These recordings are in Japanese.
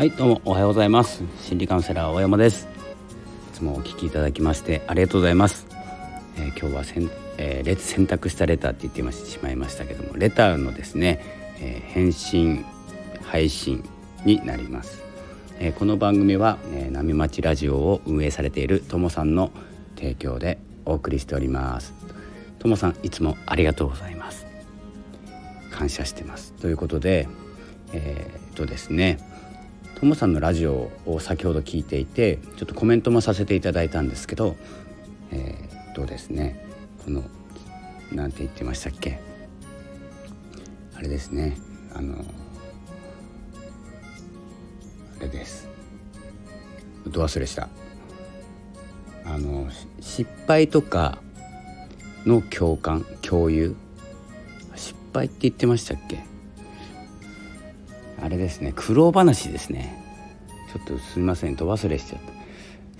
はいどうもおはようございます。心理カウンセラー大山です。いつもお聞きいただきましてありがとうございます、えー、今日はせん、えー、選択したレターって言ってしまいましたけどもレターのですね、えー、返信配信になります、えー、この番組は、えー、波町ラジオを運営されているともさんの提供でお送りしております。ともさんいつもありがとうございます。感謝してます。ということでえー、っとですねともさんのラジオを先ほど聞いていてちょっとコメントもさせていただいたんですけどえー、っとですねこのなんて言ってましたっけ？あれですね。あのあれです。ど忘れした。あの失敗とかの共感共有？失敗って言ってましたっけ？れですね苦労話ですね。ちょっとすみませんと忘れしちゃった。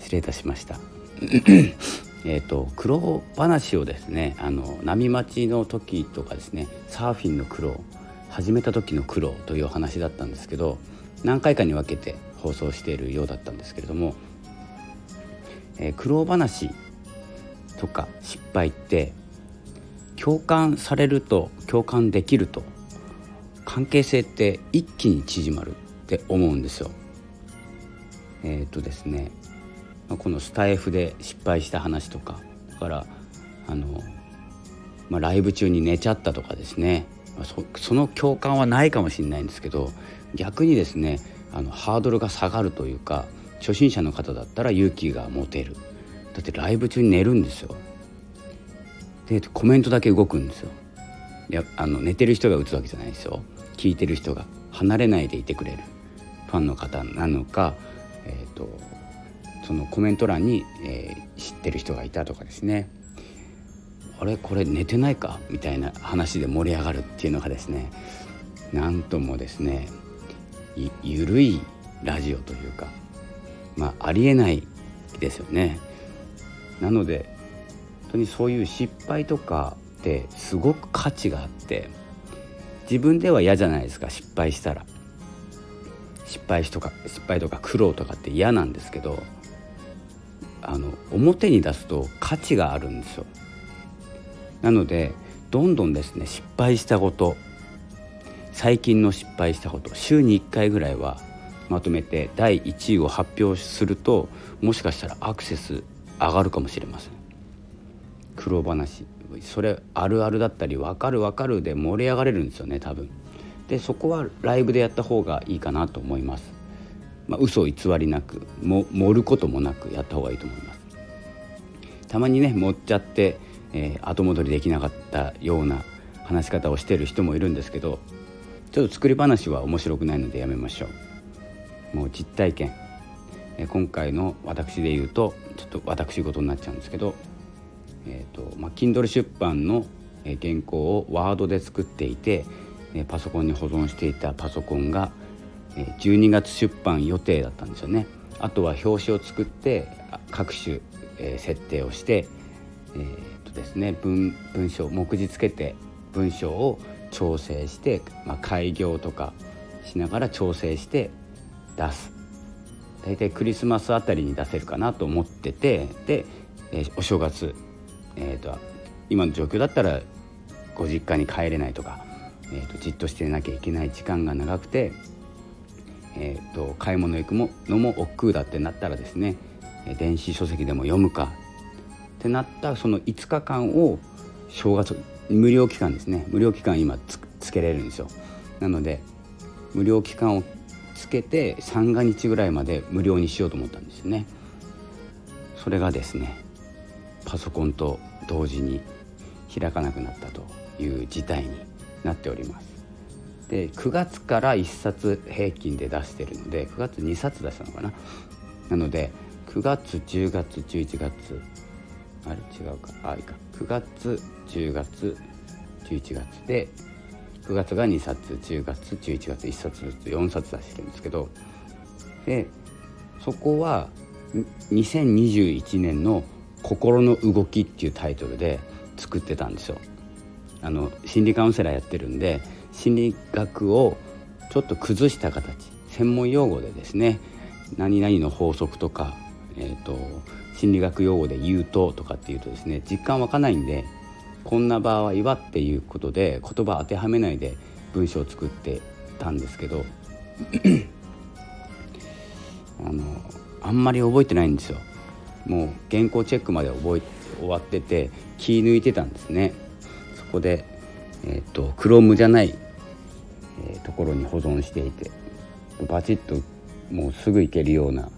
失礼いたしました。えっと苦労話をですねあの波待ちの時とかですねサーフィンの苦労始めた時の苦労というお話だったんですけど何回かに分けて放送しているようだったんですけれども、えー、苦労話とか失敗って共感されると共感できると関係性って一気に縮まるって思うんですよ。えっ、とですねこのスタイフで失敗した話とかだからあの、まあ、ライブ中に寝ちゃったとかですね。そその共感はないかもしれないんですけど逆にですねあのハードルが下がるというか初心者の方だったら勇気が持てる。だってライブ中に寝るんですよ。でコメントだけ動くんですよ。いやあの寝てる人が打つわけじゃないですよ。聞いてる人が離れないでいてくれるファンの方なのか、えーと、そのコメント欄に、えー、知ってる人がいたとかですねあれこれ寝てないか？みたいな話で盛り上がるっていうのがですねなんともですねゆるいラジオというかまあありえないですよね。なので本当にそういう失敗とかってすごく価値があって自分では嫌じゃないですか失敗したら。失敗しとか失敗とか苦労とかって嫌なんですけどあの表に出すと価値があるんですよ。なのでどんどんですね失敗したこと最近の失敗したこと週に1回ぐらいはまとめて第1位を発表するともしかしたらアクセス上がるかもしれません。苦労話。それあるあるだったり分かる分かるで盛り上がれるんですよね多分。でそこはライブでやった方がいいかなと思います。まあ、嘘偽りなくも盛ることもなくやった方がいいと思います。たまにね盛っちゃって、えー、後戻りできなかったような話し方をしてる人もいるんですけどちょっと作り話は面白くないのでやめましょう。もう実体験、今回の私で言うとちょっと私事になっちゃうんですけどえーとまあ、Kindle 出版の原稿をワードで作っていてパソコンに保存していたパソコンが12月出版予定だったんですよね。あとは表紙を作って各種設定をして、えーとですね、文文章目次つけて文章を調整して、まあ、開業とかしながら調整して出す大体クリスマスあたりに出せるかなと思っててで、え、お正月えーと、今の状況だったらご実家に帰れないとか、えーと、じっとしてなきゃいけない時間が長くて、えーと、買い物行くのも億劫だってなったらですね電子書籍でも読むかってなったその5日間を正月無料期間ですね。無料期間今つけれるんですよ。なので無料期間をつけて三が日ぐらいまで無料にしようと思ったんですよね。それがですねパソコンと同時に開かなくなったという事態になっております。で9月から1冊平均で出してるので9月2冊出したのかな。なので9月10月11月あれ違うか。あいか。9月10月11月で9月が2冊10月11月1冊ずつ4冊出してるんですけどでそこは2021年の心の動きっていうタイトルで作ってたんですよ。あの心理カウンセラーやってるんで心理学をちょっと崩した形専門用語でですね何々の法則とか、えーと、心理学用語で言うととかっていうとですね実感湧かないんでこんな場合はっていうことで言葉当てはめないで文章を作ってたんですけど あのあんまり覚えてないんですよもう原稿チェックまで覚え終わってて気抜いてたんですね。そこで、えーと、と Chrome じゃない、えー、ところに保存していてバチッともうすぐ行けるような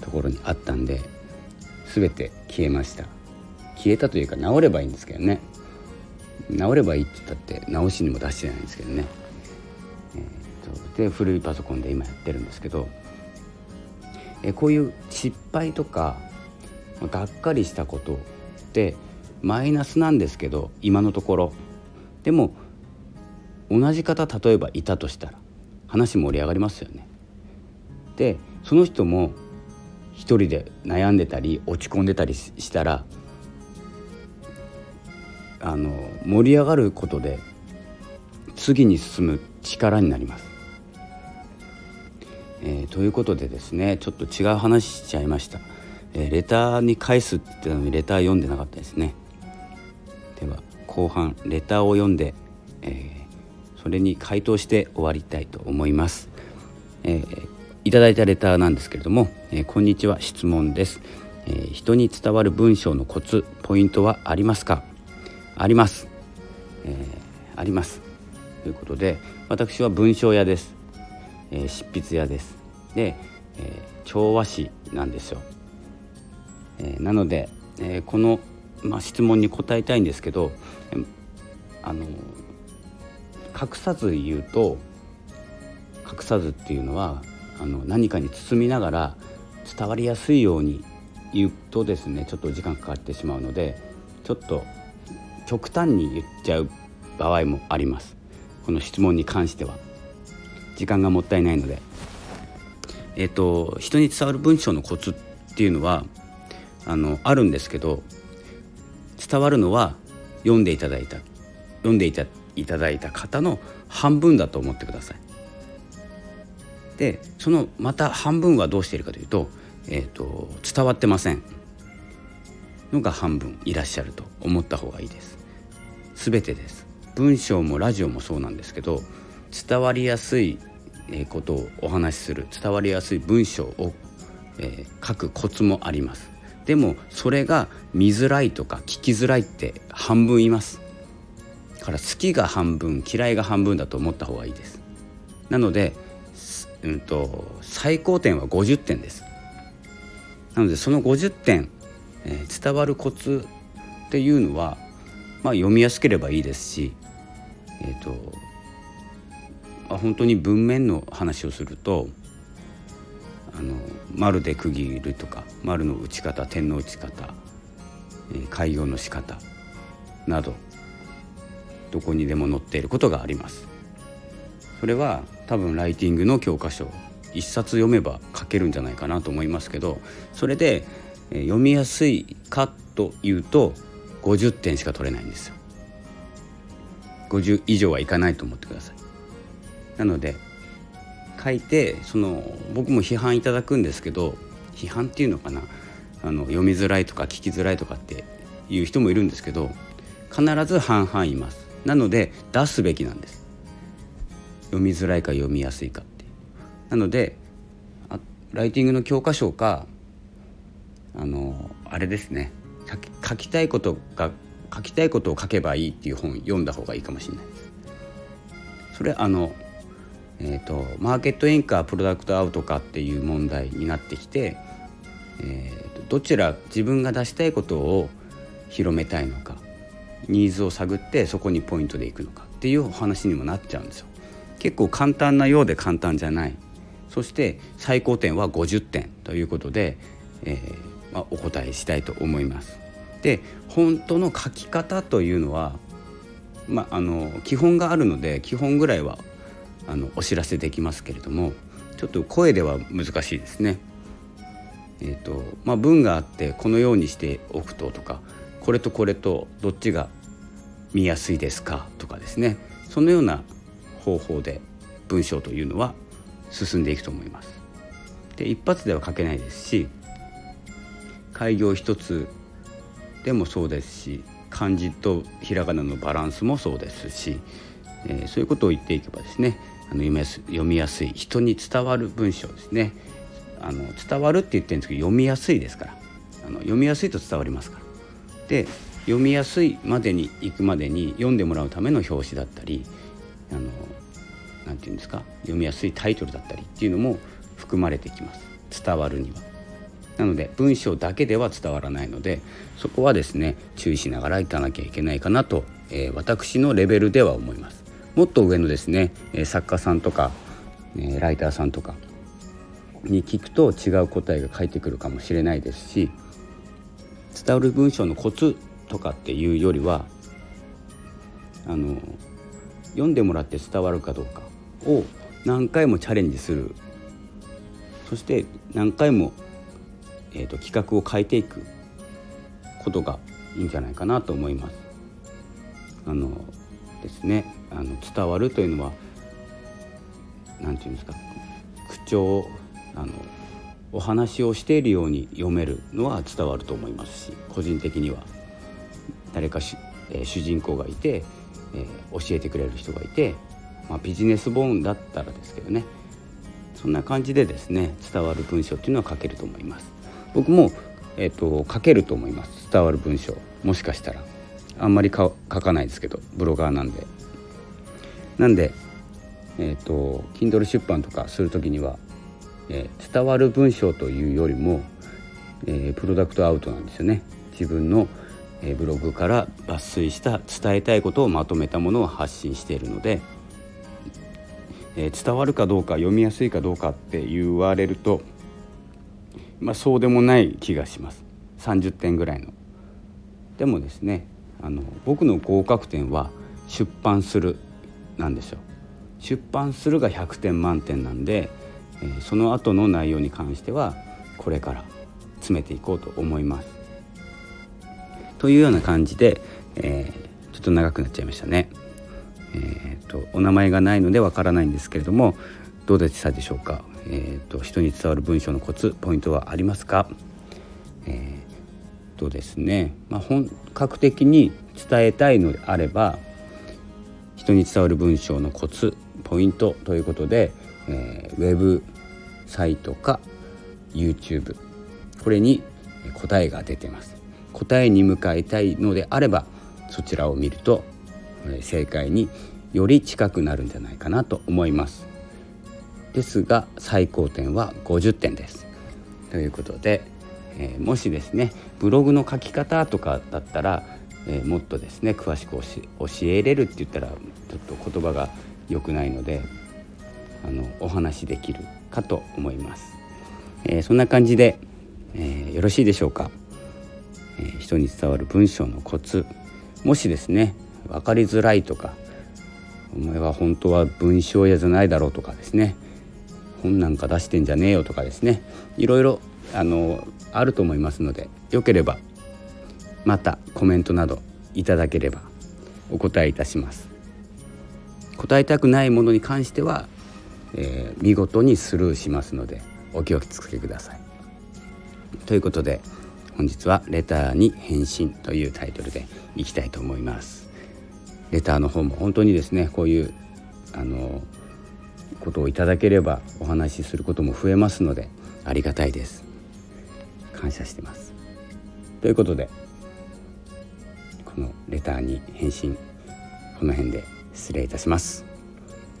ところにあったんで全て消えました。消えたというか治ればいいんですけどね。治ればいいって言ったって直しにも出してないんですけどね、えーと、で古いパソコンで今やってるんですけど、えこういう失敗とかがっかりしたことってマイナスなんですけど今のところでも同じ方例えばいたとしたら話盛り上がりますよね。でその人も一人で悩んでたり落ち込んでたりしたらあの盛り上がることで次に進む力になります。えー、ということでですねちょっと違う話しちゃいました、えー、レターに返すって言ってたのにレター読んでなかったですね。では後半レターを読んで、えー、それに回答して終わりたいと思います、えいただいたレターなんですけれども、えこんにちは質問です、え人に伝わる文章のコツポイントはありますか？あります、え、あります。ということで私は文章屋です、え、執筆屋です。で、え、調和師なんですよ、えー、なので、えー、この、まあ、質問に答えたいんですけどえあの隠さず言うと隠さずっていうのはあの何かに包みながら伝わりやすいように言うとですねちょっと時間かかってしまうのでちょっと極端に言っちゃう場合もあります。この質問に関しては。時間がもったいないので。えっ、ー、と人に伝わる文章のコツっていうのはあのあるんですけど伝わるのは読んでいただいた読んでいたいただいた方の半分だと思ってください。でそのまた半分はどうしているかというと,、えーと伝わってませんのが半分いらっしゃると思った方がいいです。全てです文章もラジオもそうなんですけど伝わりやすいことをお話しする伝わりやすい文章を、えー、書くコツもありますでもそれが見づらいとか聞きづらいって半分います。から好きが半分嫌いが半分だと思った方がいいです。なので、うんと、最高点は50点です。なのでその50点、えー、伝わるコツっていうのはまあ、読みやすければいいですし、えーと、あ本当に文面の話をするとあの丸で区切るとか丸の打ち方点の打ち方、えー、開業の仕方などどこにでも載っていることがあります。それは多分ライティングの教科書一冊読めば書けるんじゃないかなと思いますけどそれで、読みやすいかというと50点しか取れないんですよ50以上はいかないと思ってくださいなので書いてその僕も批判いただくんですけど批判っていうのかな？あの読みづらいとか聞きづらいとかっていう人もいるんですけど必ず半々います。なので出すべきなんです。読みづらいか読みやすいかってなのでライティングの教科書かあのあれですね。書きたいことが書きたいことを書けばいいっていう本読んだ方がいいかもしれないです。それあのえーと、マーケットインかプロダクトアウトかっていう問題になってきて、えーと、どちら自分が出したいことを広めたいのかニーズを探ってそこにポイントでいくのかっていうお話にもなっちゃうんですよ。結構簡単なようで簡単じゃないそして最高点は50点ということで、えーまあ、お答えしたいと思います。で本当の書き方というのは、まあ、あの基本があるので基本ぐらいはあのお知らせできますけれどもちょっと声では難しいですね。えーとまあ、文があってこのようにしておくととかこれとこれとどっちが見やすいですかとかですねそのような方法で文章というのは進んでいくと思います。で一発では書けないですし開業一つでもそうですし漢字とひらがなのバランスもそうですし、えー、そういうことを言っていけばですねあの読みやすい人に伝わる文章ですねあの伝わるって言ってるんですけど読みやすいですからあの読みやすいと伝わりますから。で読みやすいまでに行くまでに読んでもらうための表紙だったりあのなていうんですか？読みやすいタイトルだったりっていうのも含まれてきます伝わるには。なので文章だけでは伝わらないのでそこはですね注意しながらいかなきゃいけないかなと、えー、私のレベルでは思います。もっと上のですね、作家さんとか、ライターさんとかに聞くと違う答えが返ってくるかもしれないですし伝わる文章のコツとかっていうよりはあの読んでもらって伝わるかどうかを何回もチャレンジするそして何回も、えーと、企画を変えていくことがいいんじゃないかなと思います。あのですねあの伝わるというのは何て言うんですか口調あのお話をしているように読めるのは伝わると思いますし個人的には誰かし、えー、主人公がいて、えー、教えてくれる人がいて、まあ、ビジネス本だったらですけどねそんな感じでですね伝わる文章っていうのは書けると思います。僕も、えーと、書けると思います。伝わる文章。もしかしたら。あんまり書かないですけどブロガーなんで。なんでえっ、ー、と Kindle 出版とかする時には、えー、伝わる文章というよりも、えー、プロダクトアウトなんですよね。自分のえブログから抜粋した伝えたいことをまとめたものを発信しているので、え伝わるかどうか読みやすいかどうかって言われると、まあ、そうでもない気がします。30点ぐらいの。でもですねあの僕の合格点は出版する。なんですよ。出版するが100点満点なんで、えー、その後の内容に関してはこれから詰めていこうと思います。というような感じで、えー、ちょっと長くなっちゃいましたね。えーと、お名前がないのでわからないんですけれどもどうでしたでしょうか、えーと、人に伝わる文章のコツポイントはありますか、えー、とですね、まあ、本格的に伝えたいのであれば人に伝わる文章のコツポイントということで、えー、ウェブサイトか YouTube これに答えが出てます。答えに向かいたいのであればそちらを見るとえ正解により近くなるんじゃないかなと思います。ですが最高点は50点です。ということで、えー、もしですねブログの書き方とかだったら、えー、もっとですね詳しく教えれるって言ったらちょっと言葉が良くないのであのお話しできるかと思います、えー、そんな感じで、えよろしいでしょうか？えー、人に伝わる文章のコツ。もしですね分かりづらいとかお前は本当は文章屋じゃないだろうとかですね本なんか出してんじゃねえよとかですねいろいろあのあると思いますのでよければまたコメントなどいただければお答えいたします。答えたくないものに関しては、えー、見事にスルーしますのでお気をつけください。ということで本日はレターに返信というタイトルでいきたいと思います。レターの方も本当にですねこういうあのことをいただければお話しすることも増えますのでありがたいです。感謝してます。ということでのレターに返信この辺で失礼いたします。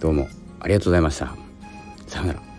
どうもありがとうございました。さようなら。